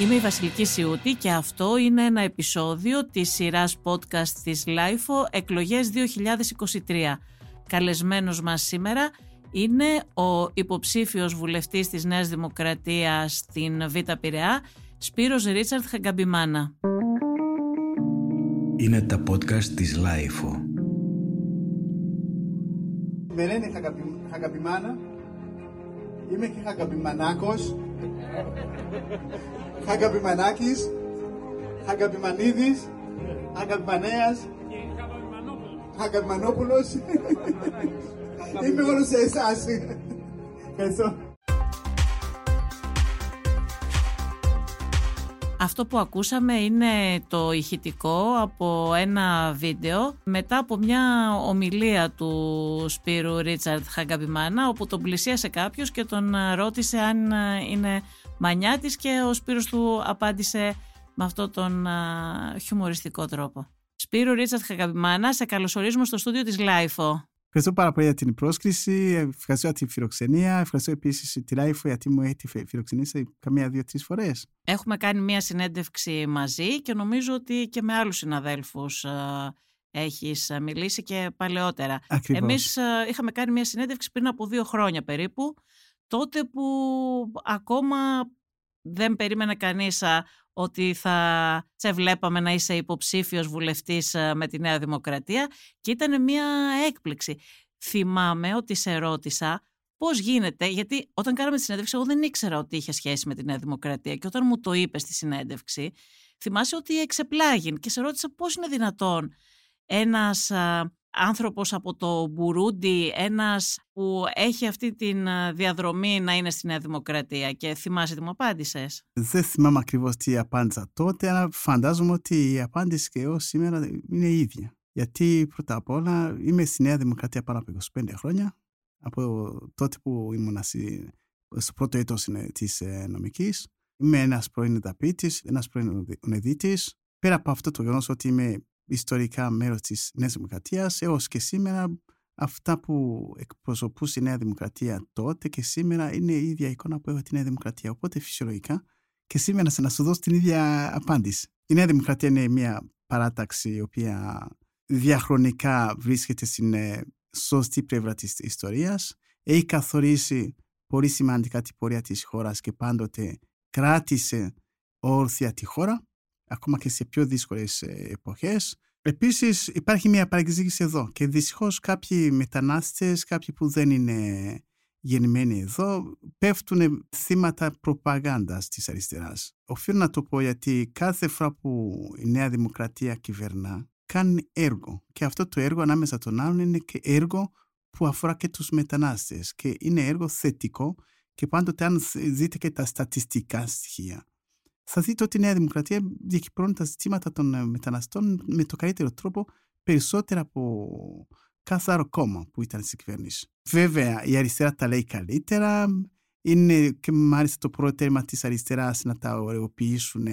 Είμαι η Βασιλική Σιούτη και αυτό είναι ένα επεισόδιο της σειράς podcast της LIFO εκλογές 2023. Καλεσμένος μας σήμερα είναι ο υποψήφιος βουλευτής της Νέας Δημοκρατίας στην Β' Πειραιά, Σπύρος Ρίτσαρτ Χαγκαμπιμάνα. Είναι τα podcast της LIFO. Με λένε Χαγκαμπιμάνα, είμαι και Χαγκαμπιμανάκος, Χαγκαμπιμανάκης, Χαγκαμπιμανίδης, Χαγκαμπιμανέας, Χαγκαμπιμανόπουλος. Είμαι όλος σε εσάς. Ευχαριστώ. Αυτό που ακούσαμε είναι το ηχητικό από ένα βίντεο μετά από μια ομιλία του Σπύρου Ρίτσαρτ Χαγκαμπιμάνα όπου τον πλησίασε κάποιος και τον ρώτησε αν είναι μανιάτης και ο Σπύρος του απάντησε με αυτόν τον χιουμοριστικό τρόπο. Σπύρο Ρίτσαρντ Χαγκαμπιμάνα, σε καλωσορίζουμε στο στούντιο της LiFO. Ευχαριστώ πάρα πολύ για την πρόσκληση. Ευχαριστώ για τη φιλοξενία. Ευχαριστώ επίσης τη LiFO γιατί μου έχει φιλοξενήσει καμία δύο-τρεις φορές. Έχουμε κάνει μία συνέντευξη μαζί και νομίζω ότι και με άλλους συναδέλφους έχεις μιλήσει και παλαιότερα. Εμείς είχαμε κάνει μία συνέντευξη πριν από δύο χρόνια περίπου, τότε που ακόμα δεν περίμενε κανείς ότι θα σε βλέπαμε να είσαι υποψήφιος βουλευτής με τη Νέα Δημοκρατία και ήταν μια έκπληξη. Θυμάμαι ότι σε ρώτησα πώς γίνεται, γιατί όταν κάναμε τη συνέντευξη εγώ δεν ήξερα ότι είχε σχέση με τη Νέα Δημοκρατία και όταν μου το είπες στη συνέντευξη θυμάσαι ότι εξεπλάγει και σε ρώτησα πώς είναι δυνατόν ένας άνθρωπος από το Μπουρούντι, ένας που έχει αυτή τη διαδρομή να είναι στη Νέα Δημοκρατία και θυμάσαι τι μου απάντησες; Δεν θυμάμαι ακριβώς τι απάντησα τότε, αλλά φαντάζομαι ότι η απάντηση και εγώ σήμερα είναι η ίδια. Γιατί πρώτα απ' όλα είμαι στη Νέα Δημοκρατία πάνω από 25 χρόνια, από τότε που ήμουν στο πρώτο έτος της ε, νομικής. Είμαι ένας πρώην εδαπίτης, ένας πρώην ονεδίτης. Πέρα από αυτό το γεγονός ότι είμαι ιστορικά μέρος της Νέας Δημοκρατίας έως και σήμερα αυτά που εκπροσωπούσε η Νέα Δημοκρατία τότε και σήμερα είναι η ίδια εικόνα που έχω τη Νέα Δημοκρατία. Οπότε φυσιολογικά και σήμερα να σου δώσω την ίδια απάντηση. Η Νέα Δημοκρατία είναι μια παράταξη η οποία διαχρονικά βρίσκεται στην ε, σωστή πλευρά της ιστορίας. Έχει καθορίσει πολύ σημαντικά την πορεία της χώρας και πάντοτε κράτησε όρθια τη χώρα ακόμα και σε πιο δύσκολες ε, εποχές. Επίσης υπάρχει μια παρεξήγηση εδώ και δυστυχώς κάποιοι μετανάστες, κάποιοι που δεν είναι γεννημένοι εδώ, πέφτουν θύματα προπαγάνδας της αριστεράς. Οφείλω να το πω γιατί κάθε φορά που η Νέα Δημοκρατία κυβερνά, κάνει έργο. Και αυτό το έργο ανάμεσα των άλλων είναι και έργο που αφορά και τους μετανάστες και είναι έργο θετικό και πάντοτε αν δείτε και τα στατιστικά στοιχεία θα δείτε ότι η Νέα Δημοκρατία διακυπρώνει τα ζητήματα των ε, μεταναστών με το καλύτερο τρόπο περισσότερα από κάθε άλλο κόμμα που ήταν στην κυβέρνηση. Βέβαια, η αριστερά τα λέει καλύτερα. Είναι και μάλιστα το πρώτο τέρμα της αριστεράς να τα ωρεοποιήσουν,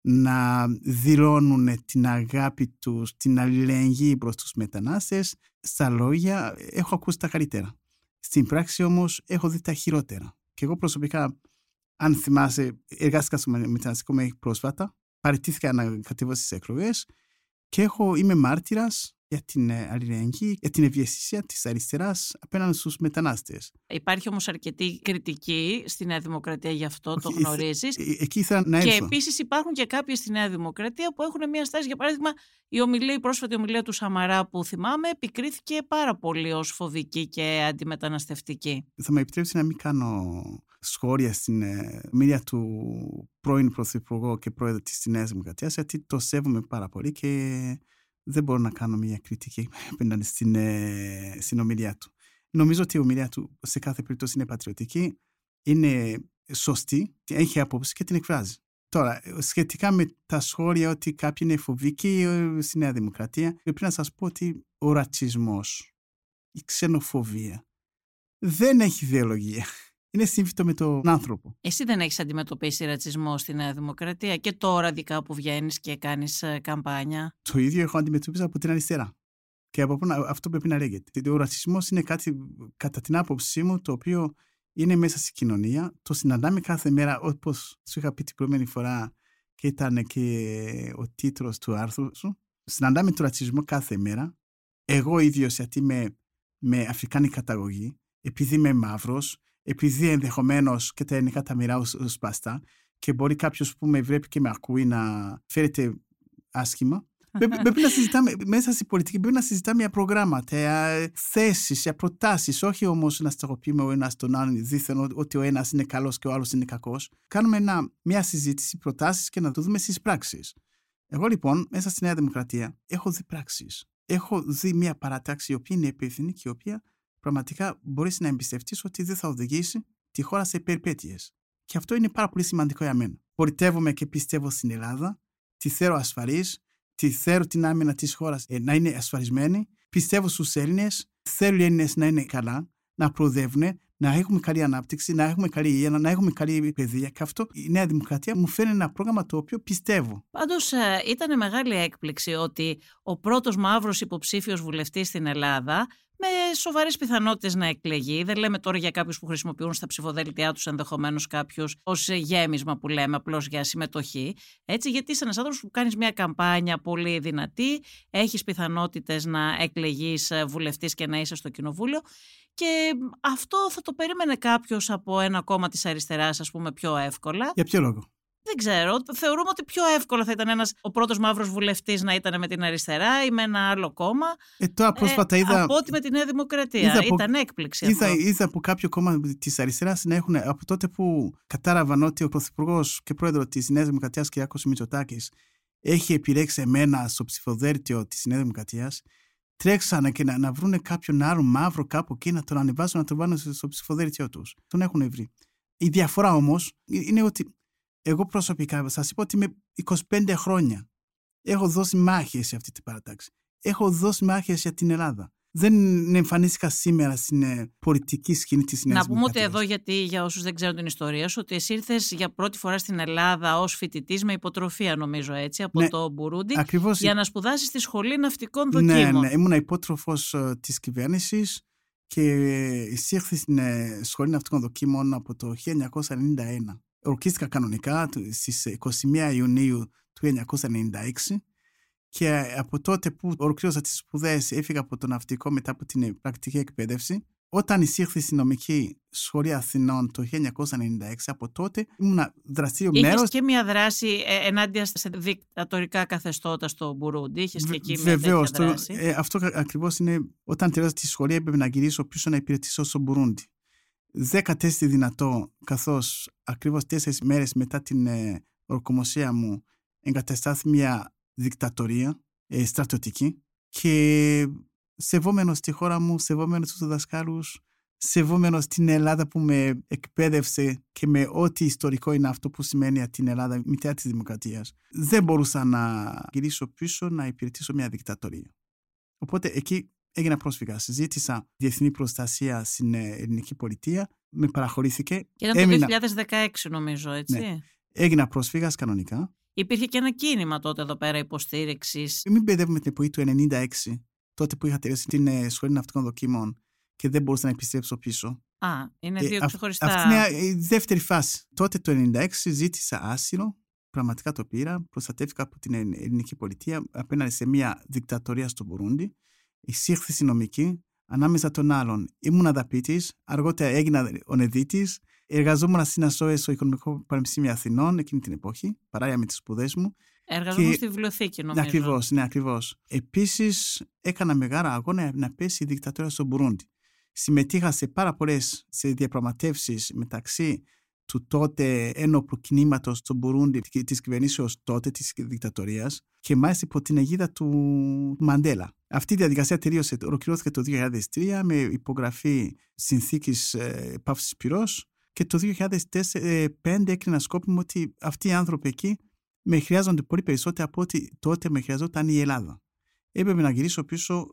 να δηλώνουν την αγάπη τους, την αλληλεγγύη προς τους μετανάστες. Στα λόγια έχω ακούσει τα καλύτερα. Στην πράξη όμως έχω δει τα χειρότερα. Και εγώ προσωπικά αν θυμάσαι, εργάστηκα στο μεταναστικό μέχρι πρόσφατα. Παραιτήθηκα να κατέβω στις εκλογές και έχω, είμαι μάρτυρας για την ε, αλληλεγγύη, για την ευαισθησία της αριστεράς απέναντι στους μετανάστες. Υπάρχει όμως αρκετή κριτική στη Νέα Δημοκρατία γι' αυτό, το γνωρίζεις. Ε, εκεί ήθελα να έρθω. Και επίσης υπάρχουν και κάποιοι στη Νέα Δημοκρατία που έχουν μια στάση. Για παράδειγμα, η, ομιλία, η πρόσφατη ομιλία του Σαμαρά που θυμάμαι επικρίθηκε πάρα πολύ ως φοβική και αντιμεταναστευτική. Θα με επιτρέψει να μην κάνω σχόλια στην ε, μίλια του πρώην Πρωθυπουργού και πρόεδρου της Νέας Δημοκρατίας γιατί το σέβομαι πάρα πολύ και δεν μπορώ να κάνω μια κριτική απέναντι στην, ε, στην ομιλία του. Νομίζω ότι η ομιλία του σε κάθε περίπτωση είναι πατριωτική, είναι σωστή, έχει απόψη και την εκφράζει. Τώρα, σχετικά με τα σχόλια ότι κάποιοι είναι φοβικοί ε, στη Νέα Δημοκρατία, πρέπει να σας πω ότι ο ρατσισμός, η ξενοφοβία δεν έχει ιδεολογία είναι σύμφυτο με τον άνθρωπο. Εσύ δεν έχεις αντιμετωπίσει ρατσισμό στη Νέα Δημοκρατία και τώρα δικά που βγαίνεις και κάνεις ε, καμπάνια; Το ίδιο έχω αντιμετωπίσει από την αριστερά. Και από αυτό πρέπει να λέγεται. Ο ρατσισμός είναι κάτι, κατά την άποψή μου, το οποίο είναι μέσα στη κοινωνία. Το συναντάμε κάθε μέρα, όπως σου είχα πει την προηγούμενη φορά και ήταν και ο τίτλος του άρθρου σου. Συναντάμε τον ρατσισμό κάθε μέρα. Εγώ ίδιος, γιατί είμαι με αφρικάνη καταγωγή, επειδή είμαι μαύρος, επειδή ενδεχομένως και τα ελληνικά τα μοιράω σπαστά και μπορεί κάποιος που με βλέπει και με ακούει να φέρεται άσχημα. πρέπει, να συζητάμε, μέσα στην πολιτική πρέπει να συζητάμε για προγράμματα, θέσεις, για προτάσεις, όχι όμως να σταγοποιούμε ο ένας τον άλλον δίθεν ότι ο ένας είναι καλός και ο άλλος είναι κακός. Κάνουμε ένα, μια συζήτηση, προτάσεις και να το δούμε στις πράξεις. Εγώ λοιπόν, μέσα στη Νέα Δημοκρατία, έχω δει πράξεις. Έχω δει μια παρατάξη η οποία είναι υπεύθυνη και η οποία πραγματικά μπορείς να εμπιστευτείς ότι δεν θα οδηγήσει τη χώρα σε περιπέτειες. Και αυτό είναι πάρα πολύ σημαντικό για μένα. Πολιτεύομαι και πιστεύω στην Ελλάδα, τη θέλω ασφαλής, τη θέλω την άμυνα της χώρας ε, να είναι ασφαλισμένη. Πιστεύω στους Έλληνες, θέλω οι Έλληνες να είναι καλά, να προοδεύουν, να έχουμε καλή ανάπτυξη, να έχουμε καλή υγεία, να έχουμε καλή παιδεία. Και αυτό η Νέα Δημοκρατία μου φέρνει ένα πρόγραμμα το οποίο πιστεύω. Πάντως ε, ήταν μεγάλη έκπληξη ότι ο πρώτος μαύρος υποψήφιος βουλευτής στην Ελλάδα με σοβαρές πιθανότητες να εκλεγεί. Δεν λέμε τώρα για κάποιους που χρησιμοποιούν στα ψηφοδέλτιά τους ενδεχομένως κάποιους ως γέμισμα που λέμε, απλώς για συμμετοχή. Έτσι, γιατί είσαι ένας άνθρωπος που κάνεις μια καμπάνια πολύ δυνατή, έχεις πιθανότητες να εκλεγείς ε, βουλευτής και να είσαι στο κοινοβούλιο. Και αυτό θα το περίμενε κάποιος από ένα κόμμα της αριστεράς, ας πούμε, πιο εύκολα. Για ποιο λόγο; Δεν ξέρω. Θεωρούμε ότι πιο εύκολο θα ήταν ένας, ο πρώτος μαύρος βουλευτής να ήταν με την αριστερά ή με ένα άλλο κόμμα. Ε, τώρα πρόσφατα ε, είδα. Από ότι με τη Νέα Δημοκρατία. ήταν έκπληξη. Είδα, αυτό. είδα από κάποιο κόμμα της αριστεράς να έχουν. Από τότε που κατάλαβαν ότι ο Πρωθυπουργός και πρόεδρος της Νέας Δημοκρατίας, κ. Μητσοτάκης, έχει επιλέξει εμένα στο ψηφοδέλτιο της Νέας Δημοκρατίας, τρέξανε και να, να βρουν κάποιον άλλο μαύρο κάπου εκεί να τον ανεβάσουν, να τον βάλουν στο ψηφοδέλτιό τους. Τον έχουν βρει. Η διαφορά όμως είναι ότι εγώ προσωπικά σας είπα ότι είμαι 25 χρόνια. Έχω δώσει μάχες σε αυτή την παρατάξη. Έχω δώσει μάχες για την Ελλάδα. Δεν εμφανίστηκα σήμερα στην ε, πολιτική σκηνή της Νέας Να πούμε ότι εδώ, γιατί για όσους δεν ξέρουν την ιστορία σου, ότι εσύ ήρθες για πρώτη φορά στην Ελλάδα ως φοιτητής με υποτροφία, νομίζω έτσι, από ναι, το Μπουρούντι, ακριβώς... για να σπουδάσεις στη Σχολή Ναυτικών ναι, Δοκίμων. Ναι, ναι. Ήμουν υπότροφος ε, της κυβέρνησης και εισήχθη στην ε, Σχολή Ναυτικών Δοκίμων από το 1991 ορκίστηκα κανονικά στις 21 Ιουνίου του 1996 και από τότε που ολοκλήρωσα τις σπουδές έφυγα από το ναυτικό μετά από την πρακτική εκπαίδευση όταν εισήχθη στη νομική σχολή Αθηνών το 1996, από τότε ήμουν δραστήριο μέρο. Είχες και μια δράση ε, ενάντια σε δικτατορικά καθεστώτα στο Μπουρούντι. Είχες και εκεί μια τέτοια δράση; Ε, αυτό ακριβώς είναι όταν τελείωσα τη σχολή έπρεπε να γυρίσω πίσω να υπηρετήσω στο Μπουρούντι δεν κατέστη δυνατό καθώς ακριβώς τέσσερις μέρες μετά την ε, ορκομοσία μου εγκαταστάθη μια δικτατορία ε, στρατιωτική και σεβόμενος τη χώρα μου, σεβόμενος τους δασκάλους, σεβόμενος την Ελλάδα που με εκπαίδευσε και με ό,τι ιστορικό είναι αυτό που σημαίνει την Ελλάδα, μητέρα της δημοκρατίας. Δεν μπορούσα να γυρίσω πίσω να υπηρετήσω μια δικτατορία. Οπότε εκεί έγινα πρόσφυγα. Ζήτησα διεθνή προστασία στην ε, ελληνική πολιτεία. Με παραχωρήθηκε. Και ήταν το 2016 νομίζω, έτσι. Ναι. Έγινα πρόσφυγας κανονικά. Υπήρχε και ένα κίνημα τότε εδώ πέρα υποστήριξης. Μην μπερδεύουμε την εποχή του 1996, τότε που είχα τελειώσει την ε, σχολή ναυτικών δοκίμων και δεν μπορούσα να επιστρέψω πίσω. Α, είναι ε, δύο ε, ξεχωριστά. Αυτή είναι η δεύτερη φάση. Τότε το 1996 ζήτησα άσυλο. Πραγματικά το πήρα. Προστατεύτηκα από την ελληνική πολιτεία απέναντι σε μια δικτατορία στο Μπουρούντι εισήχθη νομική ανάμεσα των άλλων. Ήμουν αδαπήτη, αργότερα έγινα ονεδίτης, εργαζόμουν στην ΑΣΟΕ στο Οικονομικό Πανεπιστήμιο Αθηνών εκείνη την εποχή, παράλληλα με τις σπουδές μου. Εργαζόμουν στη βιβλιοθήκη, νομίζω. Ακριβώς, ναι, ακριβώς. Επίσης, έκανα μεγάλα αγώνα να πέσει η δικτατορία στο Μπουρούντι. Συμμετείχα σε πάρα πολλές διαπραγματεύσεις μεταξύ του τότε ένοπλου κινήματος στο Μπουρούντι, της κυβερνήσεως τότε της δικτατορίας και μάλιστα υπό την αιγίδα του Μαντέλα. Αυτή η διαδικασία τελείωσε, ολοκληρώθηκε το 2003 με υπογραφή συνθήκης ε, πάυσης πυρός και το 2005 έκρινα σκόπιμο ότι αυτοί οι άνθρωποι εκεί με χρειάζονται πολύ περισσότερο από ό,τι τότε με χρειαζόταν η Ελλάδα. Έπρεπε να γυρίσω πίσω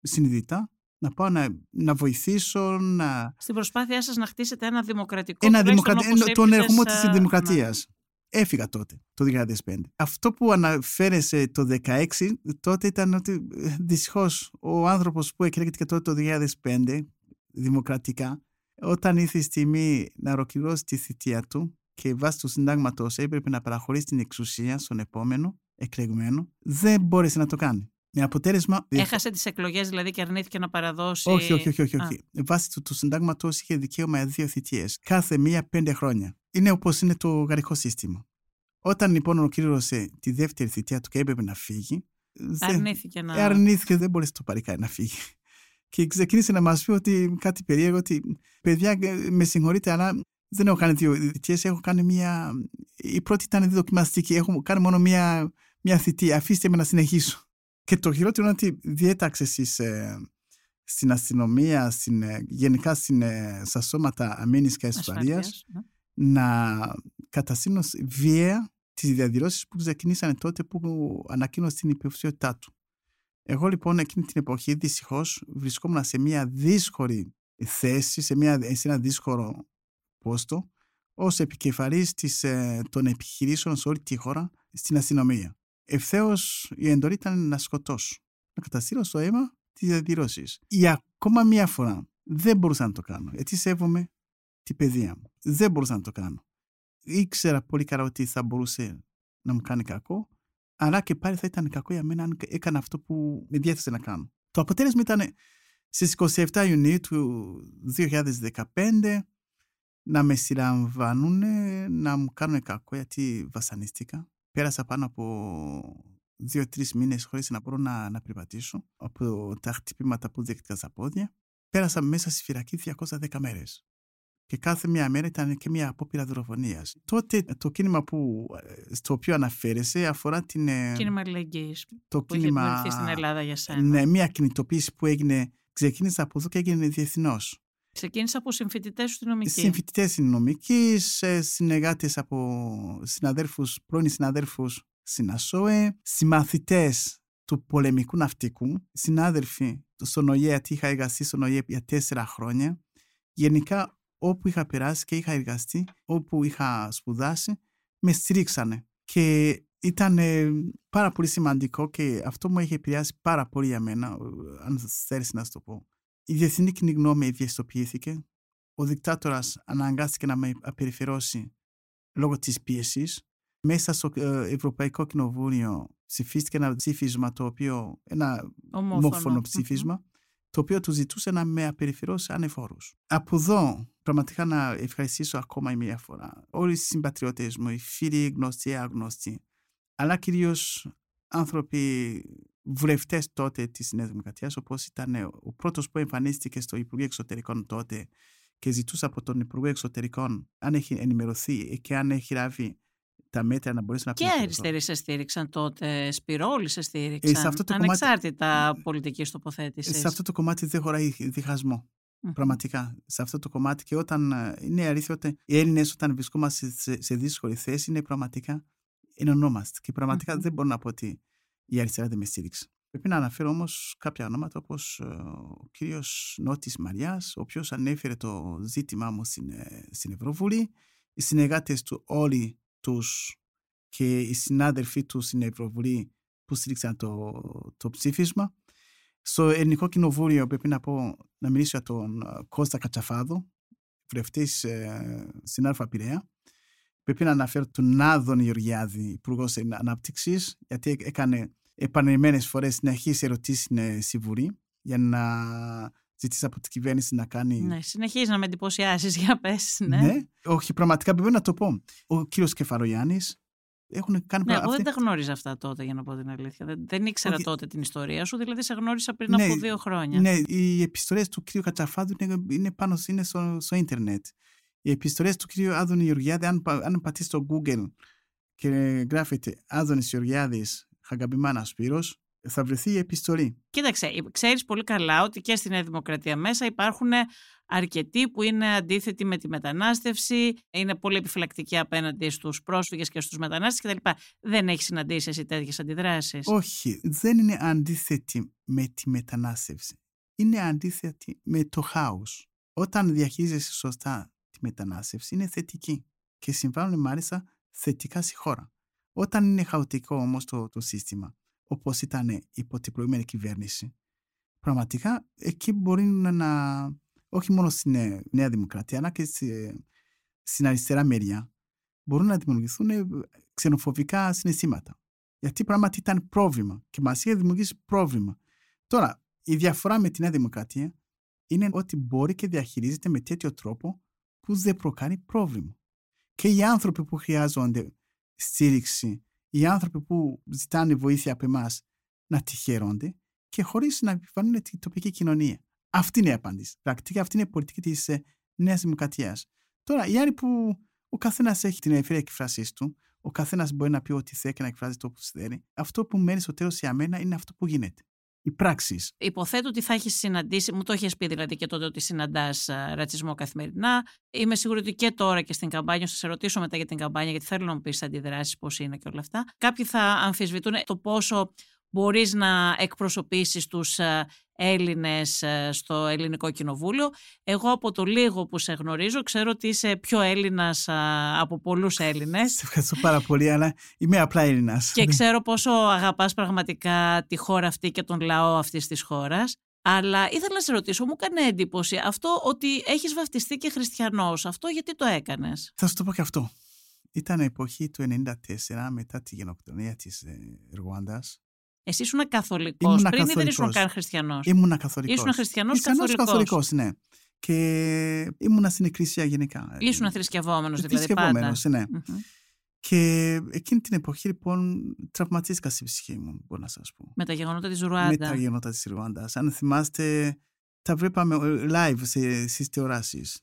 συνειδητά να πάω να, να βοηθήσω, να... Στην προσπάθειά σας να χτίσετε ένα δημοκρατικό ένα δημοκρατι... τον ερχομό της δημοκρατίας. Έφυγα τότε, το 2005. Αυτό που αναφέρεσε το 2016, τότε ήταν ότι ε, δυστυχώς ο άνθρωπος που εκλέγεται τότε το 2005, δημοκρατικά, όταν ήρθε η στιγμή να ολοκληρώσει τη θητεία του και βάσει του συντάγματος έπρεπε να παραχωρήσει την εξουσία στον επόμενο εκλεγμένο, δεν μπόρεσε να το κάνει. Με αποτέλεσμα. Έχασε τις εκλογές δηλαδή και αρνήθηκε να παραδώσει. Όχι, όχι, όχι. όχι, όχι. Βάσει του, του συντάγματος είχε δικαίωμα δύο θητείες. Κάθε μία πέντε χρόνια. Είναι όπως είναι το γαλλικό σύστημα. Όταν λοιπόν ολοκλήρωσε τη δεύτερη θητεία του και έπρεπε να φύγει. Αρνήθηκε να. Αρνήθηκε, δεν μπορείς το παρικάρι να φύγει. Και ξεκίνησε να μας πει ότι κάτι περίεργο, ότι παιδιά, με συγχωρείτε, αλλά δεν έχω κάνει δύο θητείες. Έχω κάνει μία. Η πρώτη ήταν δοκιμαστική. Έχω κάνει μόνο μία, μία θητεία. Αφήστε με να συνεχίσω. Και το χειρότερο είναι ότι διέταξες στις, ε, στην αστυνομία, στην, ε, γενικά στην, ε, στα σώματα αμήνης και ασφαλείας, ναι. να καταστήνουν βία τις διαδηλώσεις που ξεκινήσανε τότε που ανακοίνωσε την υποψηφιότητά του. Εγώ λοιπόν εκείνη την εποχή δυστυχώς βρισκόμουν σε μια δύσκολη θέση, σε, μια, σε ένα δύσκολο πόστο, ως επικεφαλής της, ε, των επιχειρήσεων σε όλη τη χώρα στην αστυνομία. Ευθέως η εντολή ήταν να σκοτώσω, να καταστήλω στο αίμα τη διαδηλώσει. Για ακόμα μία φορά δεν μπορούσα να το κάνω, γιατί σέβομαι την παιδεία μου. Δεν μπορούσα να το κάνω. Ήξερα πολύ καλά ότι θα μπορούσε να μου κάνει κακό, αλλά και πάλι θα ήταν κακό για μένα αν έκανα αυτό που με διέθεσε να κάνω. Το αποτέλεσμα ήταν στις 27 Ιουνίου του 2015 να με συλλαμβάνουν, να μου κάνουν κακό γιατί βασανίστηκα πέρασα πάνω από δύο-τρεις μήνες χωρίς να μπορώ να, να περπατήσω από τα χτυπήματα που δέχτηκα στα πόδια. Πέρασα μέσα στη φυλακή 210 μέρες. Και κάθε μία μέρα ήταν και μία απόπειρα δολοφονίας. Τότε το κίνημα που, ε, στο οποίο αναφέρεσαι αφορά την. Ε, κίνημα αλληλεγγύης. Το που κίνημα. Είχε στην Ελλάδα για σένα. Ναι, μία κινητοποίηση που έγινε. Ξεκίνησε από εδώ και έγινε διεθνώς. Ξεκίνησε από συμφοιτητές του στην νομική. Συμφοιτητές στην νομική, συνεργάτες από συναδέρφους, πρώην συναδέρφους στην ΑΣΟΕ, συμμαθητές του πολεμικού ναυτικού, συνάδελφοι στον ΟΗΕ, γιατί είχα εργαστεί στον ΟΗΕ για τέσσερα χρόνια. Γενικά, όπου είχα περάσει και είχα εργαστεί, όπου είχα σπουδάσει, με στηρίξανε. Και ήταν πάρα πολύ σημαντικό και αυτό μου έχει επηρεάσει πάρα πολύ για μένα, αν θέλεις να σου το πω η διεθνή κοινή γνώμη ευαισθητοποιήθηκε. Ο δικτάτορας αναγκάστηκε να με απεριφερώσει λόγω της πίεσης. Μέσα στο ε, Ευρωπαϊκό Κοινοβούλιο ψηφίστηκε ένα ψήφισμα το οποίο, ένα ομόφωνο ψήφισμα, το οποίο του ζητούσε να με απεριφερώσει ανεφόρους. Από εδώ, πραγματικά να ευχαριστήσω ακόμα μια φορά όλοι οι συμπατριώτες μου, οι φίλοι γνωστοί, άγνωστοι, αλλά κυρίως άνθρωποι βουλευτές τότε της Νέας Δημοκρατίας, όπως ήταν ο πρώτος που εμφανίστηκε στο Υπουργείο Εξωτερικών τότε και ζητούσε από τον Υπουργό Εξωτερικών αν έχει ενημερωθεί και αν έχει λάβει τα μέτρα να μπορέσει να πει. Και αριστεροί σε στήριξαν τότε, Σπυρόλοι σε στήριξαν. Ε, σε αυτό το ανεξάρτητα κομμάτι, πολιτικής τοποθέτησης. Σε αυτό το κομμάτι δεν χωράει διχασμό. Mm. Πραγματικά. Σε αυτό το κομμάτι και όταν ε, είναι αλήθεια ότι οι Έλληνες όταν βρισκόμαστε σε, σε δύσκολη θέση είναι πραγματικά ενωνόμαστε. Και πραγματικά mm-hmm. δεν μπορώ να πω ότι η αριστερά δεν με στήριξε. Πρέπει να αναφέρω όμως κάποια ονόματα όπως ε, ο κύριος Νότης Μαριάς, ο οποίος ανέφερε το ζήτημά μου στην, ε, στην Ευρωβουλή, οι συνεργάτες του όλοι τους και οι συνάδελφοί του στην Ευρωβουλή που στήριξαν το, το ψήφισμα. Στο Ελληνικό Κοινοβούλιο πρέπει να πω να μιλήσω για τον ε, Κώστα Κατσαφάδο, βουλευτής ε, στην Αλφα Πειραιά. Πρέπει να αναφέρω τον Άδων Γεωργιάδη, Υπουργός Ανάπτυξης, γιατί έκανε επανειλημμένες φορές συνεχεί ερωτήσει στην Συμβουλή για να ζητήσει από την κυβέρνηση να κάνει. Ναι, συνεχίζεις να με εντυπωσιάσεις για πες. Ναι. ναι. Όχι, πραγματικά πρέπει να το πω. Ο κύριος Κεφαρογιάννη έχουν κάνει ναι, εγώ δεν τα γνώριζα αυτά τότε, για να πω την αλήθεια. Δεν, δεν ήξερα τότε την ιστορία σου, δηλαδή σε γνώρισα πριν ναι, από δύο χρόνια. Ναι, οι επιστολές του κ. Κατσαφάδου είναι, είναι πάνω είναι στο, στο ίντερνετ. Οι επιστολές του κ. Άδωνη Γεωργιάδη, αν, αν πατήσει στο Google και γράφεται Άδωνης Γεωργιάδης Χαγκαμπημάνα Σπύρος, θα βρεθεί η επιστολή. Κοίταξε, ξέρεις πολύ καλά ότι και στην Νέα Δημοκρατία μέσα υπάρχουν αρκετοί που είναι αντίθετοι με τη μετανάστευση, είναι πολύ επιφυλακτικοί απέναντι στους πρόσφυγες και στους μετανάστες κτλ. Δεν έχεις συναντήσει εσύ τέτοιες αντιδράσεις; Όχι, δεν είναι αντίθετη με τη μετανάστευση. Είναι αντίθετη με το χάος. Όταν διαχείριζεσαι σωστά τη μετανάστευση είναι θετική και συμβάλλουν μάλιστα θετικά στη χώρα. Όταν είναι χαοτικό όμως το, το σύστημα, όπως ήταν υπό την προηγούμενη κυβέρνηση, πραγματικά εκεί μπορεί να, όχι μόνο στην ε, Νέα Δημοκρατία, αλλά και στην αριστερά μεριά, μπορούν να δημιουργηθούν ε, ξενοφοβικά συναισθήματα. Γιατί πράγματι ήταν πρόβλημα και μας είχε δημιουργήσει πρόβλημα. Τώρα, η διαφορά με τη Νέα Δημοκρατία είναι ότι μπορεί και διαχειρίζεται με τέτοιο τρόπο που δεν προκάνει πρόβλημα. Και οι άνθρωποι που χρειάζονται στήριξη, οι άνθρωποι που ζητάνε βοήθεια από εμάς να τη χαίρονται και χωρίς να επιβάλλουν την τοπική κοινωνία. Αυτή είναι η απάντηση. Πρακτικά αυτή είναι η πολιτική της ε, Νέας Δημοκρατίας. Τώρα, οι άλλοι που ο καθένας έχει την ελευθερία εκφρασής του, ο καθένας μπορεί να πει ό,τι θέλει και να εκφράζει το που θέλει. Αυτό που μένει στο τέλος για μένα είναι αυτό που γίνεται. Οι πράξεις. Υποθέτω ότι θα έχεις συναντήσει, μου το έχει πει δηλαδή και τότε ότι συναντάς ρατσισμό καθημερινά. Είμαι σίγουρη ότι και τώρα και στην καμπάνια, θα σε ρωτήσω μετά για την καμπάνια, γιατί θέλω να μου πεις αντιδράσεις πώς είναι και όλα αυτά. Κάποιοι θα αμφισβητούν το πόσο μπορείς να εκπροσωπήσεις τους ε, Έλληνες ε, στο Ελληνικό Κοινοβούλιο. Εγώ από το λίγο που σε γνωρίζω ξέρω ότι είσαι πιο Έλληνας ε, από πολλούς Έλληνες. Σε ευχαριστώ πάρα πολύ, αλλά είμαι απλά Έλληνας. Και ξέρω πόσο αγαπάς πραγματικά τη χώρα αυτή και τον λαό αυτής της χώρας. Αλλά ήθελα να σε ρωτήσω, μου έκανε εντύπωση αυτό ότι έχεις βαφτιστεί και χριστιανός. Αυτό γιατί το έκανες; Θα σου το πω και αυτό. Ήταν εποχή του 1994 μετά τη γενοκτονία της Ρουάντας εσύ ήσουν καθολικός πριν καθολικός. ή δεν ήσουν καν χριστιανός; Ήμουν καθολικός. Ήσουν χριστιανός καθολικός; καθολικός, ναι. Και ήμουν στην εκκλησία γενικά. Ήσουν θρησκευόμενος δηλαδή. Θρησκευόμενος, ναι. Και εκείνη την εποχή λοιπόν τραυματίστηκα στη ψυχή μου, μπορώ να σας πω. Με τα γεγονότα της Ρουάντα. Με τα γεγονότα της Ρουάντας. Αν θυμάστε, τα βλέπαμε live στις τηλεοράσεις.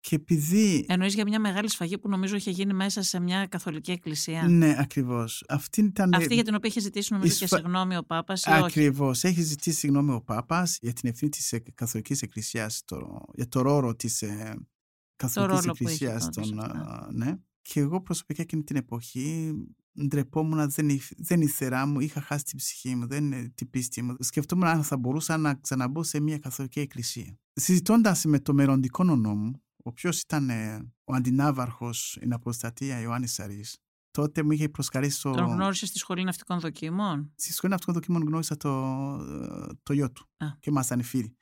Και επειδή... Εννοείς για μια μεγάλη σφαγή που νομίζω είχε γίνει μέσα σε μια καθολική εκκλησία; Ναι, ακριβώς. Αυτή, ήταν... Αυτή για την οποία είχε ζητήσει νομίζω σφα... και συγγνώμη ο Πάπας ή Ακριβώς. Έχει ζητήσει συγγνώμη ο Πάπας για την ευθύνη της ε, καθολικής εκκλησίας, το... για το ρόλο της ε... καθολικής εκκλησίας. Τον... Ναι. ναι. Και εγώ προσωπικά εκείνη την εποχή ντρεπόμουν, δεν, δεν ήθελα μου, είχα χάσει την ψυχή μου, δεν την πίστη μου. Σκεφτόμουν αν θα μπορούσα να ξαναμπω σε μια καθολική εκκλησία. Συζητώντας με το μελλοντικό νόμο, ο οποίο ήταν ε, ο αντινάβαρχος στην αποστατεία Ιωάννης Σαρής. Τότε μου είχε προσκαλέσει το... Τον γνώρισες στη σχολή ναυτικών δοκίμων. Στη σχολή ναυτικών δοκίμων γνώρισα το, το γιο του Α. και ήμασταν φίλοι.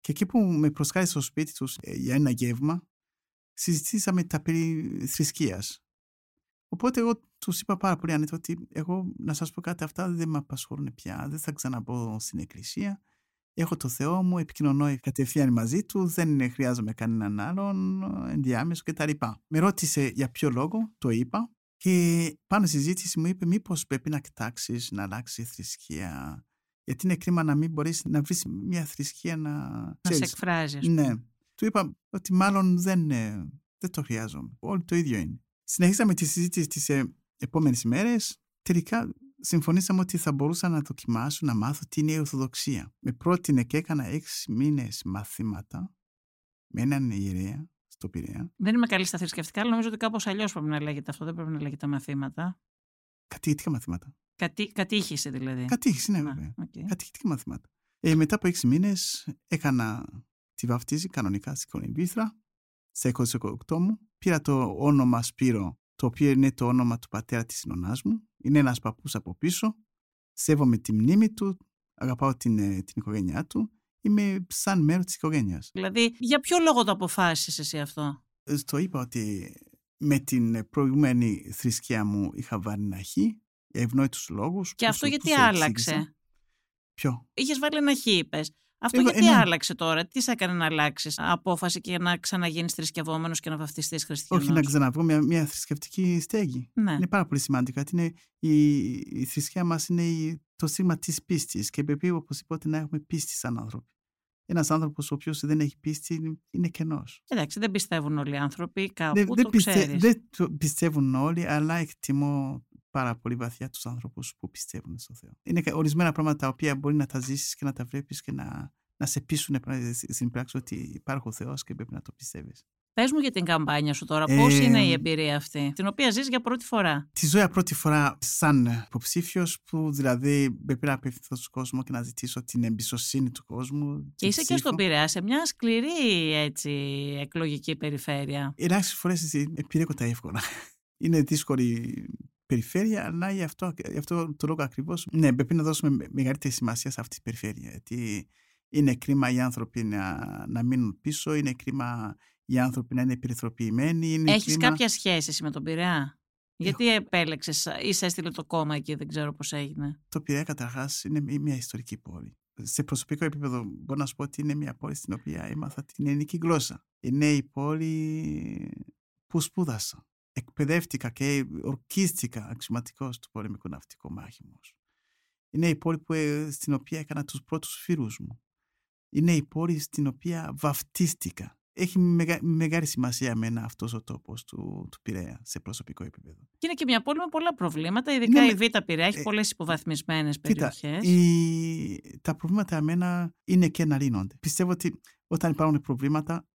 Και εκεί που με προσκάλεσε στο σπίτι τους ε, για ένα γεύμα, συζητήσαμε τα περί θρησκείας. Οπότε εγώ τους είπα πάρα πολύ ανέτο ότι εγώ να σας πω κάτι αυτά δεν με απασχολούν πια, δεν θα ξαναμπω στην εκκλησία έχω το Θεό μου, επικοινωνώ κατευθείαν μαζί του, δεν χρειάζομαι κανέναν άλλον ενδιάμεσο κτλ. Με ρώτησε για ποιο λόγο, το είπα και πάνω στη συζήτηση μου είπε μήπως πρέπει να κοιτάξεις να αλλάξεις θρησκεία; Γιατί είναι κρίμα να μην μπορείς να βρεις μια θρησκεία να... Να σε εκφράζει. Ναι. Του είπα ότι μάλλον δεν, ε, δεν το χρειάζομαι. Όλοι το ίδιο είναι. Συνεχίσαμε τη συζήτηση τις ε, επόμενες ημέρες. Τελικά συμφωνήσαμε ότι θα μπορούσα να δοκιμάσω να μάθω τι είναι η Ορθοδοξία. Με πρότεινε και έκανα έξι μήνες μαθήματα με έναν ιερέα στο Πειραιά. Δεν είμαι καλή στα θρησκευτικά, αλλά νομίζω ότι κάπως αλλιώς πρέπει να λέγεται αυτό. Δεν πρέπει να λέγεται μαθήματα. Κατήχητικα μαθήματα. Κατή, κατήχηση δηλαδή. Κατήχηση, ναι, βέβαια. Okay. Κατήχητικα μαθήματα. Ε, μετά από έξι μήνες έκανα τη βαφτίση κανονικά στην Κολυμπήθρα. Στα 28 μου πήρα το όνομα Σπύρο το οποίο είναι το όνομα του πατέρα της νονάς μου. Είναι ένας παππούς από πίσω. Σέβομαι τη μνήμη του, αγαπάω την, ε, την οικογένειά του. Είμαι σαν μέρος της οικογένειας. Δηλαδή, για ποιο λόγο το αποφάσισες εσύ αυτό; Ε, στο είπα ότι με την προηγούμενη θρησκεία μου είχα βάλει ένα χ, για ευνόητους λόγους. Και αυτό γιατί άλλαξε; Ποιο; Είχες βάλει ένα χ, είπες. Αυτό γιατί ενώ... άλλαξε τώρα, τι σε έκανε να αλλάξεις απόφαση και να ξαναγίνεις θρησκευόμενος και να βαφτιστείς χριστιανός; Όχι να ξαναβγώ μια, μια θρησκευτική στέγη. Ναι. Είναι πάρα πολύ σημαντικό. Είναι, η, η θρησκεία μας είναι η, το σήμα της πίστης και πρέπει οπωσδήποτε να έχουμε πίστη σαν άνθρωποι. Ένας άνθρωπος ο οποίος δεν έχει πίστη είναι κενός. Εντάξει, δεν πιστεύουν όλοι οι άνθρωποι, κάπου δεν, το δεν, πιστε, δεν πιστεύουν όλοι, αλλά εκτιμώ πάρα πολύ βαθιά τους άνθρωπου που πιστεύουν στο Θεό. Είναι ορισμένα πράγματα τα οποία μπορεί να τα ζήσεις και να τα βλέπεις και να, να σε πείσουν στην πράξη ότι υπάρχει ο Θεός και πρέπει να το πιστεύεις. Πες μου για την καμπάνια σου τώρα, πώς ε, είναι η εμπειρία αυτή, την οποία ζεις για πρώτη φορά; Τη ζω για πρώτη φορά σαν υποψήφιος, που δηλαδή πρέπει να απευθυνθώ στον κόσμο και να ζητήσω την εμπιστοσύνη του κόσμου. Και είσαι ψήφο. και στον Πειραιά, σε μια σκληρή έτσι, εκλογική περιφέρεια. Ελάχιστες φορές επιλέγω τα εύκολα. Είναι δύσκολη περιφέρεια, αλλά γι' αυτό, γι αυτό το λόγο ακριβώς, ναι, πρέπει να δώσουμε μεγαλύτερη σημασία σε αυτή τη περιφέρεια. Γιατί Είναι κρίμα οι άνθρωποι να, να μείνουν πίσω, είναι κρίμα οι άνθρωποι να είναι περιθωριοποιημένοι. Έχεις κρίμα... κάποια σχέση με τον Πειραιά; Γιατί επέλεξες ή σε έστειλε το κόμμα εκεί, δεν ξέρω πώς έγινε. Το Πειραιά καταρχάς είναι μια ιστορική πόλη. Σε προσωπικό επίπεδο μπορώ να σου πω ότι είναι μια πόλη στην οποία έμαθα την ελληνική γλώσσα. Είναι η πόλη που σπούδασα. Εκπαιδεύτηκα και ορκίστηκα αξιωματικός του πολεμικού ναυτικού μάχημου. Είναι η πόλη που, ε, στην οποία έκανα τους πρώτους φίλου μου. Είναι η πόλη στην οποία βαφτίστηκα έχει μεγα, μεγάλη σημασία εμένα αυτός ο τόπος του, του Πειραιά σε προσωπικό επίπεδο. Και είναι και μια πόλη με πολλά προβλήματα, ειδικά ναι, η Β' Πειραιά έχει ε, πολλές υποβαθμισμένες περιοχές. Τα προβλήματα εμένα είναι και να λύνονται. Πιστεύω ότι όταν υπάρχουν προβλήματα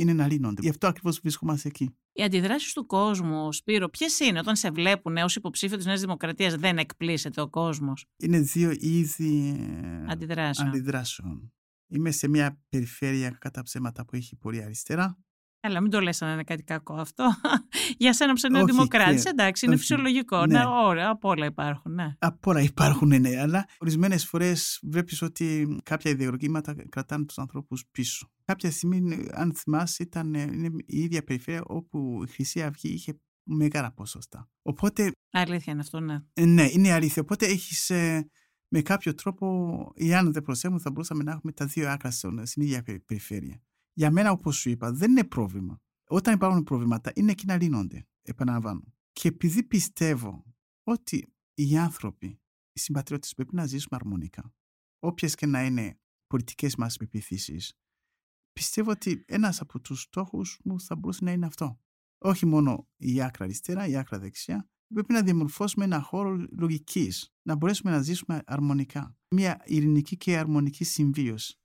είναι να λύνονται. Γι' αυτό ακριβώς βρισκόμαστε εκεί. Οι αντιδράσεις του κόσμου, Σπύρο, ποιες είναι όταν σε βλέπουν ως υποψήφιο της Νέας Δημοκρατίας, δεν εκπλήσεται ο κόσμος; Είναι δύο είδη αντιδράσεων. αντιδράσεων. Είμαι σε μια περιφέρεια κατά ψέματα που έχει πολύ αριστερά. Έλα, μην το λες να είναι κάτι κακό αυτό. Για σένα που είσαι δημοκράτη, εντάξει, είναι όχι, φυσιολογικό. Ναι. ναι, ωραία, από όλα υπάρχουν. Ναι. Από όλα υπάρχουν, ναι, αλλά ορισμένες φορές βλέπεις ότι κάποια ιδεολογήματα κρατάνε τους ανθρώπους πίσω. Κάποια στιγμή, αν θυμάσαι, ήταν είναι η ίδια περιφέρεια όπου η Χρυσή Αυγή είχε μεγάλα ποσοστά. Οπότε. Αλήθεια είναι αυτό, ναι. Ναι, είναι αλήθεια. Οπότε έχεις ε, με κάποιο τρόπο, εάν δεν προσέχουμε, θα μπορούσαμε να έχουμε τα δύο άκρα στην ίδια περιφέρεια. Για μένα, όπως σου είπα, δεν είναι πρόβλημα. Όταν υπάρχουν προβλήματα, είναι εκεί να λύνονται. Επαναλαμβάνω. Και επειδή πιστεύω ότι οι άνθρωποι, οι συμπατριώτες, πρέπει να ζήσουμε αρμονικά, όποιες και να είναι πολιτικές μας πεπιθήσεις, πιστεύω ότι ένας από τους στόχους μου θα μπορούσε να είναι αυτό. Όχι μόνο η άκρα αριστερά, η άκρα δεξιά, πρέπει να διαμορφώσουμε ένα χώρο λογικής, να μπορέσουμε να ζήσουμε αρμονικά. Μια ειρηνική και αρμονική συμβίωση.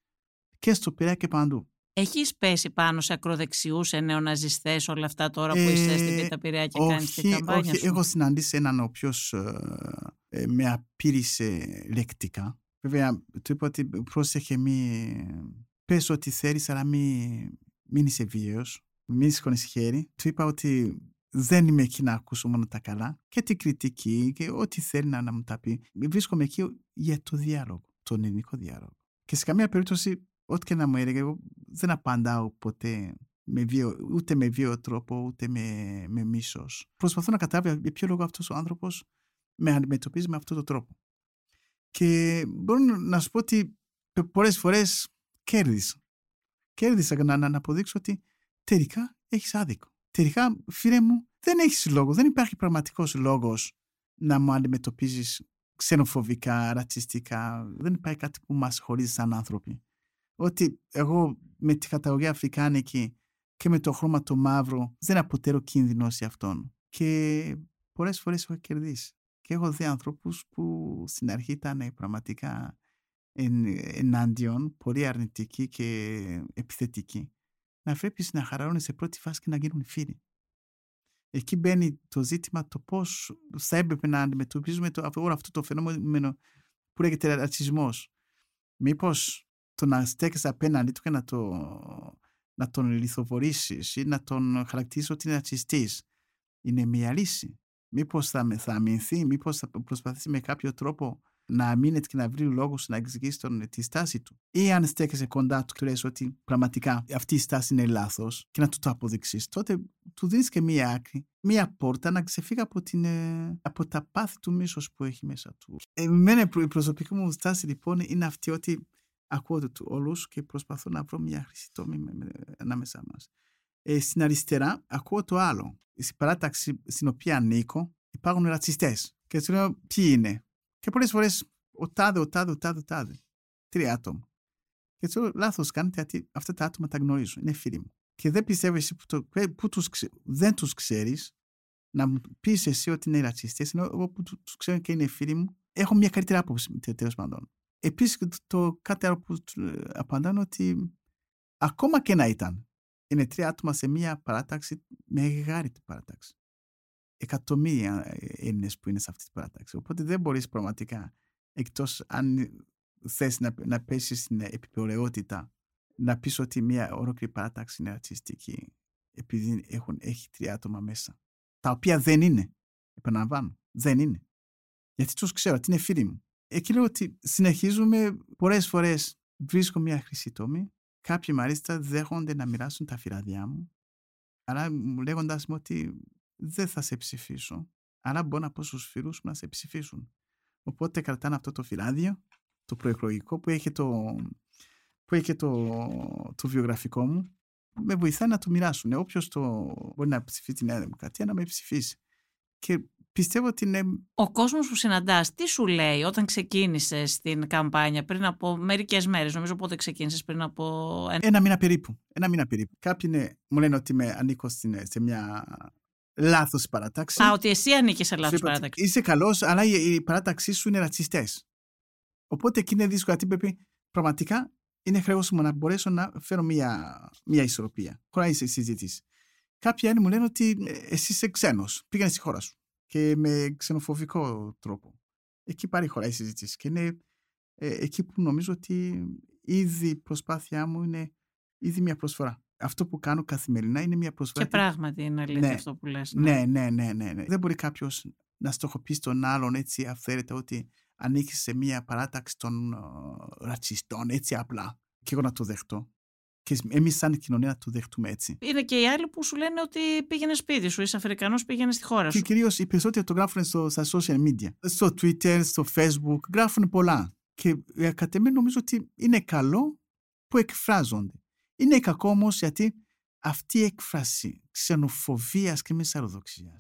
Και στο Πειραιά και παντού. Έχεις πέσει πάνω σε ακροδεξιούς, σε νεοναζιστές, όλα αυτά τώρα που είσαι στην Πίτα Πειραιά και κάνεις την καμπάνια όχι, σου; Έχω συναντήσει έναν ο οποίος ε, ε, με απείλησε λεκτικά. Βέβαια, του είπα ότι πρόσεχε μη. Πες ό,τι θέλεις, αλλά μην μη είσαι βίαιος. Μην σηκώνεις χέρι. Του είπα ότι δεν είμαι εκεί να ακούσω μόνο τα καλά και την κριτική και ό,τι θέλει να, μου τα πει. Βρίσκομαι εκεί για το διάλογο, τον ελληνικό διάλογο. Και σε καμία περίπτωση, ό,τι και να μου έλεγε, εγώ δεν απαντάω ποτέ με βίο, ούτε με βίο τρόπο, ούτε με, με μίσο. Προσπαθώ να καταλάβω για ποιο λόγο αυτό ο άνθρωπο με αντιμετωπίζει με αυτόν τον τρόπο. Και μπορώ να σου πω ότι πολλέ φορέ κέρδισα. Κέρδισα να, να αποδείξω ότι τελικά έχει άδικο τελικά, φίλε μου, δεν έχει λόγο. Δεν υπάρχει πραγματικό λόγο να μου αντιμετωπίζει ξενοφοβικά, ρατσιστικά. Δεν υπάρχει κάτι που μα χωρίζει σαν άνθρωποι. Ότι εγώ με τη καταγωγή Αφρικάνικη και με το χρώμα το μαύρο δεν αποτελώ κίνδυνο σε αυτόν. Και πολλές φορές έχω κερδίσει. Και έχω δει ανθρώπους που στην αρχή ήταν πραγματικά εναντίον, πολύ αρνητικοί και επιθετικοί να βλέπει να χαρώνει σε πρώτη φάση και να γίνουν φίλοι. Εκεί μπαίνει το ζήτημα το πώς θα έπρεπε να αντιμετωπίζουμε το, όλο αυτό το φαινόμενο που λέγεται ρατσισμός. Μήπως το να στέκει απέναντι του και να, το, να τον λιθοβορήσεις ή να τον χαρακτηρίσει ότι είναι ρατσιστή είναι μια λύση. Μήπως θα, θα αμυνθεί, μήπως θα προσπαθήσει με κάποιο τρόπο να αμήνεται και να βρει λόγους να εξηγήσει τον, τη στάση του. Ή αν στέκεσαι κοντά του και λες ότι πραγματικά αυτή η στάση είναι λάθος και να του το αποδείξεις, τότε του δίνεις και μία άκρη, μία πόρτα να ξεφύγει από, την, ε, από τα πάθη του μίσος που έχει μέσα του. Εμένα η προσωπική μου στάση λοιπόν είναι αυτή ότι ακούω του όλους και προσπαθώ να βρω μια χρυσή τόμη ανάμεσά μας. Ε, στην αριστερά ακούω το άλλο. Στην παράταξη στην οποία ανήκω υπάρχουν ρατσιστές. Και τους λέω ποιοι είναι; Και πολλές φορές ο τάδε, ο τάδε, ο τάδε, ο τάδε. Τρία άτομα. Και τους λέω λάθος κάνετε γιατί αυτά τα άτομα τα γνωρίζω. Είναι φίλοι μου. Και δεν πιστεύεις εσύ που, το, που τους, δεν τους ξέρεις να μου πεις εσύ ότι είναι ρατσιστές, ενώ εγώ που τους ξέρω και είναι φίλοι μου, έχω μια καλύτερη άποψη τέλος πάντων. Επίσης, το κάτι άλλο που απαντάνε ότι ακόμα και να ήταν, είναι τρία άτομα σε μια παράταξη, μεγάλη παράταξη εκατομμύρια Έλληνες που είναι σε αυτή την παράταξη. Οπότε δεν μπορείς πραγματικά, εκτός αν θες να, να πέσεις στην επιπολαιότητα, να πεις ότι μια ολόκληρη παράταξη είναι ρατσιστική, επειδή έχουν, έχει τρία άτομα μέσα. Τα οποία δεν είναι. Επαναλαμβάνω, δεν είναι. Γιατί τους ξέρω, ότι είναι φίλοι μου. Εκεί λέω ότι συνεχίζουμε πολλές φορές βρίσκω μια χρυσή τόμη. Κάποιοι μάλιστα δέχονται να μοιράσουν τα φυλάδια μου, αλλά μου λέγοντας μου ότι δεν θα σε ψηφίσω, αλλά μπορώ να πω στους φίλους μου να σε ψηφίσουν. Οπότε κρατάνε αυτό το φυλάδιο, το προεκλογικό που έχει το, που έχει το, το βιογραφικό μου, με βοηθάει να το μοιράσουν. Όποιος μπορεί να ψηφίσει τη Νέα Δημοκρατία, να με ψηφίσει. Και πιστεύω ότι είναι... Ο κόσμος που συναντάς, τι σου λέει όταν ξεκίνησες την καμπάνια πριν από μερικές μέρες, νομίζω πότε ξεκίνησες πριν από... Ένα μήνα περίπου. Ένα μήνα περίπου. Κάποιοι είναι, μου λένε ότι με ανήκω σε μια λάθος παράταξη. Α, ότι εσύ ανήκεις σε λάθος παράταξη. Είσαι καλός, αλλά η παράταξή σου είναι ρατσιστές. Οπότε εκεί είναι δύσκολο γιατί πρέπει πραγματικά είναι χρέος μου να μπορέσω να φέρω μια, μια ισορροπία. Χωρίς συζήτηση. Κάποιοι άλλοι μου λένε ότι ε, εσύ είσαι ξένος. Πήγαινε στη χώρα σου. Και με ξενοφοβικό τρόπο. Εκεί πάρει χώρα η συζήτηση. Και είναι ε, εκεί που νομίζω ότι ήδη η προσπάθειά μου είναι ήδη μια προσφορά. Αυτό που κάνω καθημερινά είναι μια προσφορά. Και πράγματι είναι αλήθεια ναι, αυτό που λες. Ναι. ναι, ναι, ναι, ναι. Δεν μπορεί κάποιος να στοχοποιήσει τον άλλον έτσι αυθαίρετα ότι ανήκει σε μια παράταξη των uh, ρατσιστών έτσι απλά. Και εγώ να το δεχτώ και εμείς, σαν κοινωνία, να το δεχτούμε έτσι. Είναι και οι άλλοι που σου λένε ότι πήγαινε σπίτι σου, είσαι Αφρικανός, πήγαινε στη χώρα σου. Και κυρίως οι περισσότεροι το γράφουν στο, στα social media. Στο Twitter, στο Facebook, γράφουν πολλά. Και ε, κατ' εμέ νομίζω ότι είναι καλό που εκφράζονται. Είναι κακό όμως γιατί αυτή η έκφραση ξενοφοβίας και μεσαροδοξία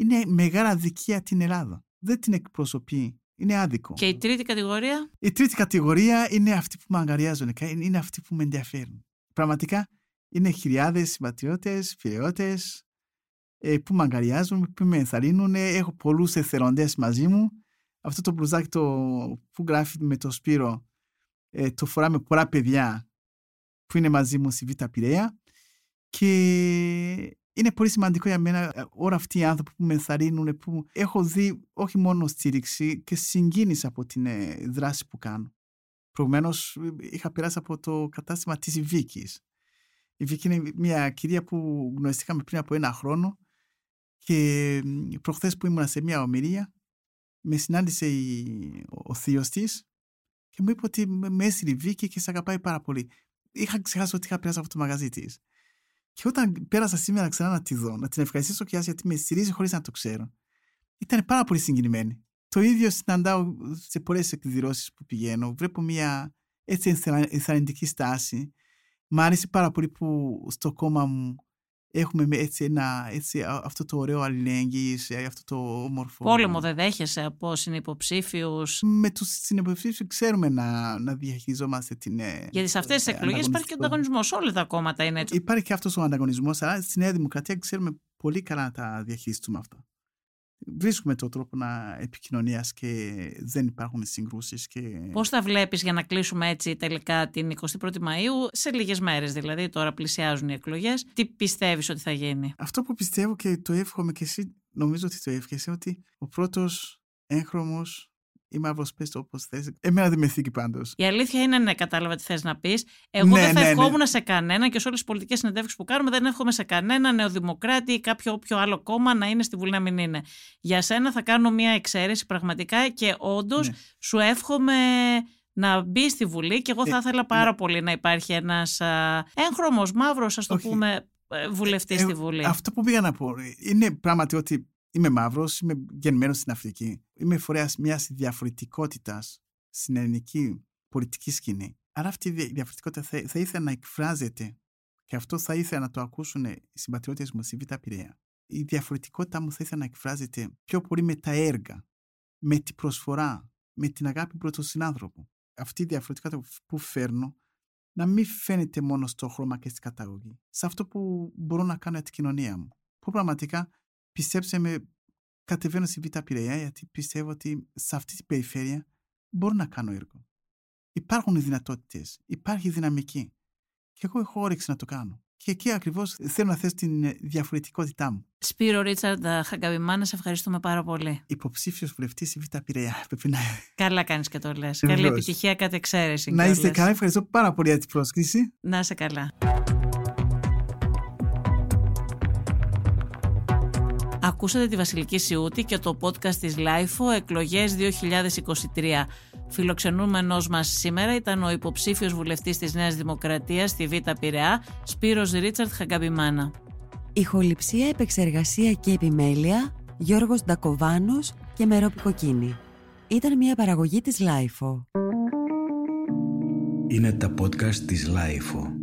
είναι μεγάλη αδικία την Ελλάδα. Δεν την εκπροσωπεί είναι άδικο. Και η τρίτη κατηγορία; Η τρίτη κατηγορία είναι αυτή που με αγκαριάζουν, είναι αυτή που με ενδιαφέρουν. Πραγματικά είναι χιλιάδες συμπατριώτες, φιλιώτε ε, που με αγκαριάζουν, που με ενθαρρύνουν. Έχω πολλούς εθελοντές μαζί μου. Αυτό το μπλουζάκι το, που γράφει με το Σπύρο ε, το φοράμε πολλά παιδιά που είναι μαζί μου στη Β' Πειραιά και είναι πολύ σημαντικό για μένα ε, όλα αυτοί οι άνθρωποι που με ενθαρρύνουν, που έχω δει όχι μόνο στήριξη και συγκίνηση από την δράση που κάνω. Προηγουμένως είχα περάσει από το κατάστημα της Βίκης. Η Βίκη είναι μια κυρία που γνωριστήκαμε πριν από ένα χρόνο και προχθές που ήμουν σε μια ομιλία με συνάντησε η, ο θείος της και μου είπε ότι με έστειλε η Βίκη και σε αγαπάει πάρα πολύ. Είχα ξεχάσει ότι είχα περάσει από το μαγαζί της. Και όταν πέρασα σήμερα ξανά να τη δω, να την ευχαριστήσω και γιατί με στηρίζει χωρίς να το ξέρω, ήταν πάρα πολύ συγκινημένη. Το ίδιο συναντάω σε πολλές εκδηλώσεις που πηγαίνω. Βλέπω μια έτσι ενθαρρυντική στάση. Μ' άρεσε πάρα πολύ που στο κόμμα μου έχουμε έτσι ένα, έτσι, αυτό το ωραίο αλληλέγγυης, αυτό το όμορφο. Πόλεμο δεν δέχεσαι από συνυποψήφιους; Με τους συνυποψήφιους ξέρουμε να, να διαχειριζόμαστε την. Ε, Γιατί σε αυτές τις εκλογές υπάρχει και ο ανταγωνισμός. Όλα τα κόμματα είναι έτσι. Υπάρχει και αυτός ο ανταγωνισμός, αλλά στη Νέα Δημοκρατία ξέρουμε πολύ καλά να τα διαχειριστούμε αυτά βρίσκουμε τον τρόπο να επικοινωνίας και δεν υπάρχουν συγκρούσεις. Και... Πώς θα βλέπεις για να κλείσουμε έτσι τελικά την 21η Μαου, σε λίγες μέρες δηλαδή, τώρα πλησιάζουν οι εκλογές. Τι πιστεύεις ότι θα γίνει; Αυτό που πιστεύω και το εύχομαι και εσύ, νομίζω ότι το εύχεσαι, ότι ο πρώτος έγχρωμος ή μαύρος πε το όπως θες. Εμένα δεν με θήκη πάντως. Η αλήθεια είναι, ναι, κατάλαβα τι θες να πεις. Εγώ ναι, δεν θα ναι, ναι. ευχόμουν ναι. σε κανένα και σε όλες τις πολιτικές συνεντεύξεις που κάνουμε δεν εύχομαι σε κανένα νεοδημοκράτη ή κάποιο όποιο άλλο κόμμα να είναι στη Βουλή να μην είναι. Για σένα θα κάνω μια εξαίρεση πραγματικά και όντως ναι. σου εύχομαι να μπει στη Βουλή και εγώ θα ε, ήθελα πάρα πολύ να υπάρχει ένας έγχρωμος, μαύρος, ας το πούμε, ε, βουλευτής ε, στη Βουλή. Αυτό που πήγα να πω είναι πράγματι ότι Είμαι μαύρος, είμαι γεννημένος στην Αφρική. Είμαι φορέας μιας διαφορετικότητας στην ελληνική πολιτική σκηνή. Αλλά αυτή η διαφορετικότητα θα, θα ήθελα να εκφράζεται και αυτό θα ήθελα να το ακούσουν οι συμπατριώτες μου στη Β' Πειραιά. Η διαφορετικότητα μου θα ήθελα να εκφράζεται πιο πολύ με τα έργα, με την προσφορά, με την αγάπη προς τον συνάνθρωπο. Αυτή η διαφορετικότητα που φέρνω να μην φαίνεται μόνο στο χρώμα και στην καταγωγή. Σε αυτό που μπορώ να κάνω για την κοινωνία μου. Που πραγματικά πιστέψτε με, κατεβαίνω στη Β' Πειραιά γιατί πιστεύω ότι σε αυτή την περιφέρεια μπορώ να κάνω έργο. Υπάρχουν οι δυνατότητες, υπάρχει η δυναμική. Και εγώ έχω όρεξη να το κάνω. Και εκεί ακριβώς θέλω να θέσω την διαφορετικότητά μου. Σπύρο Ρίτσαρντ Χαγκαβημάνα, σε ευχαριστούμε πάρα πολύ. Υποψήφιος βουλευτής η Β' Πειραιά. Να... Καλά κάνεις και το λες. Καλή επιτυχία κατ' εξαίρεση. Να είστε καλά. Ευχαριστώ πάρα πολύ για την πρόσκληση. Να είσαι καλά. Ακούσατε τη Βασιλική Σιούτη και το podcast της LIFO εκλογές 2023. Φιλοξενούμενος μας σήμερα ήταν ο υποψήφιος βουλευτής της Νέας Δημοκρατίας στη Β' Πειραιά, Σπύρος Ρίτσαρτ Χαγκαμπιμάνα. Ηχοληψία, επεξεργασία και επιμέλεια, Γιώργος Ντακοβάνος και Μερόπη Κοκκίνη. Ήταν μια παραγωγή της LIFO. Είναι τα podcast της LIFO.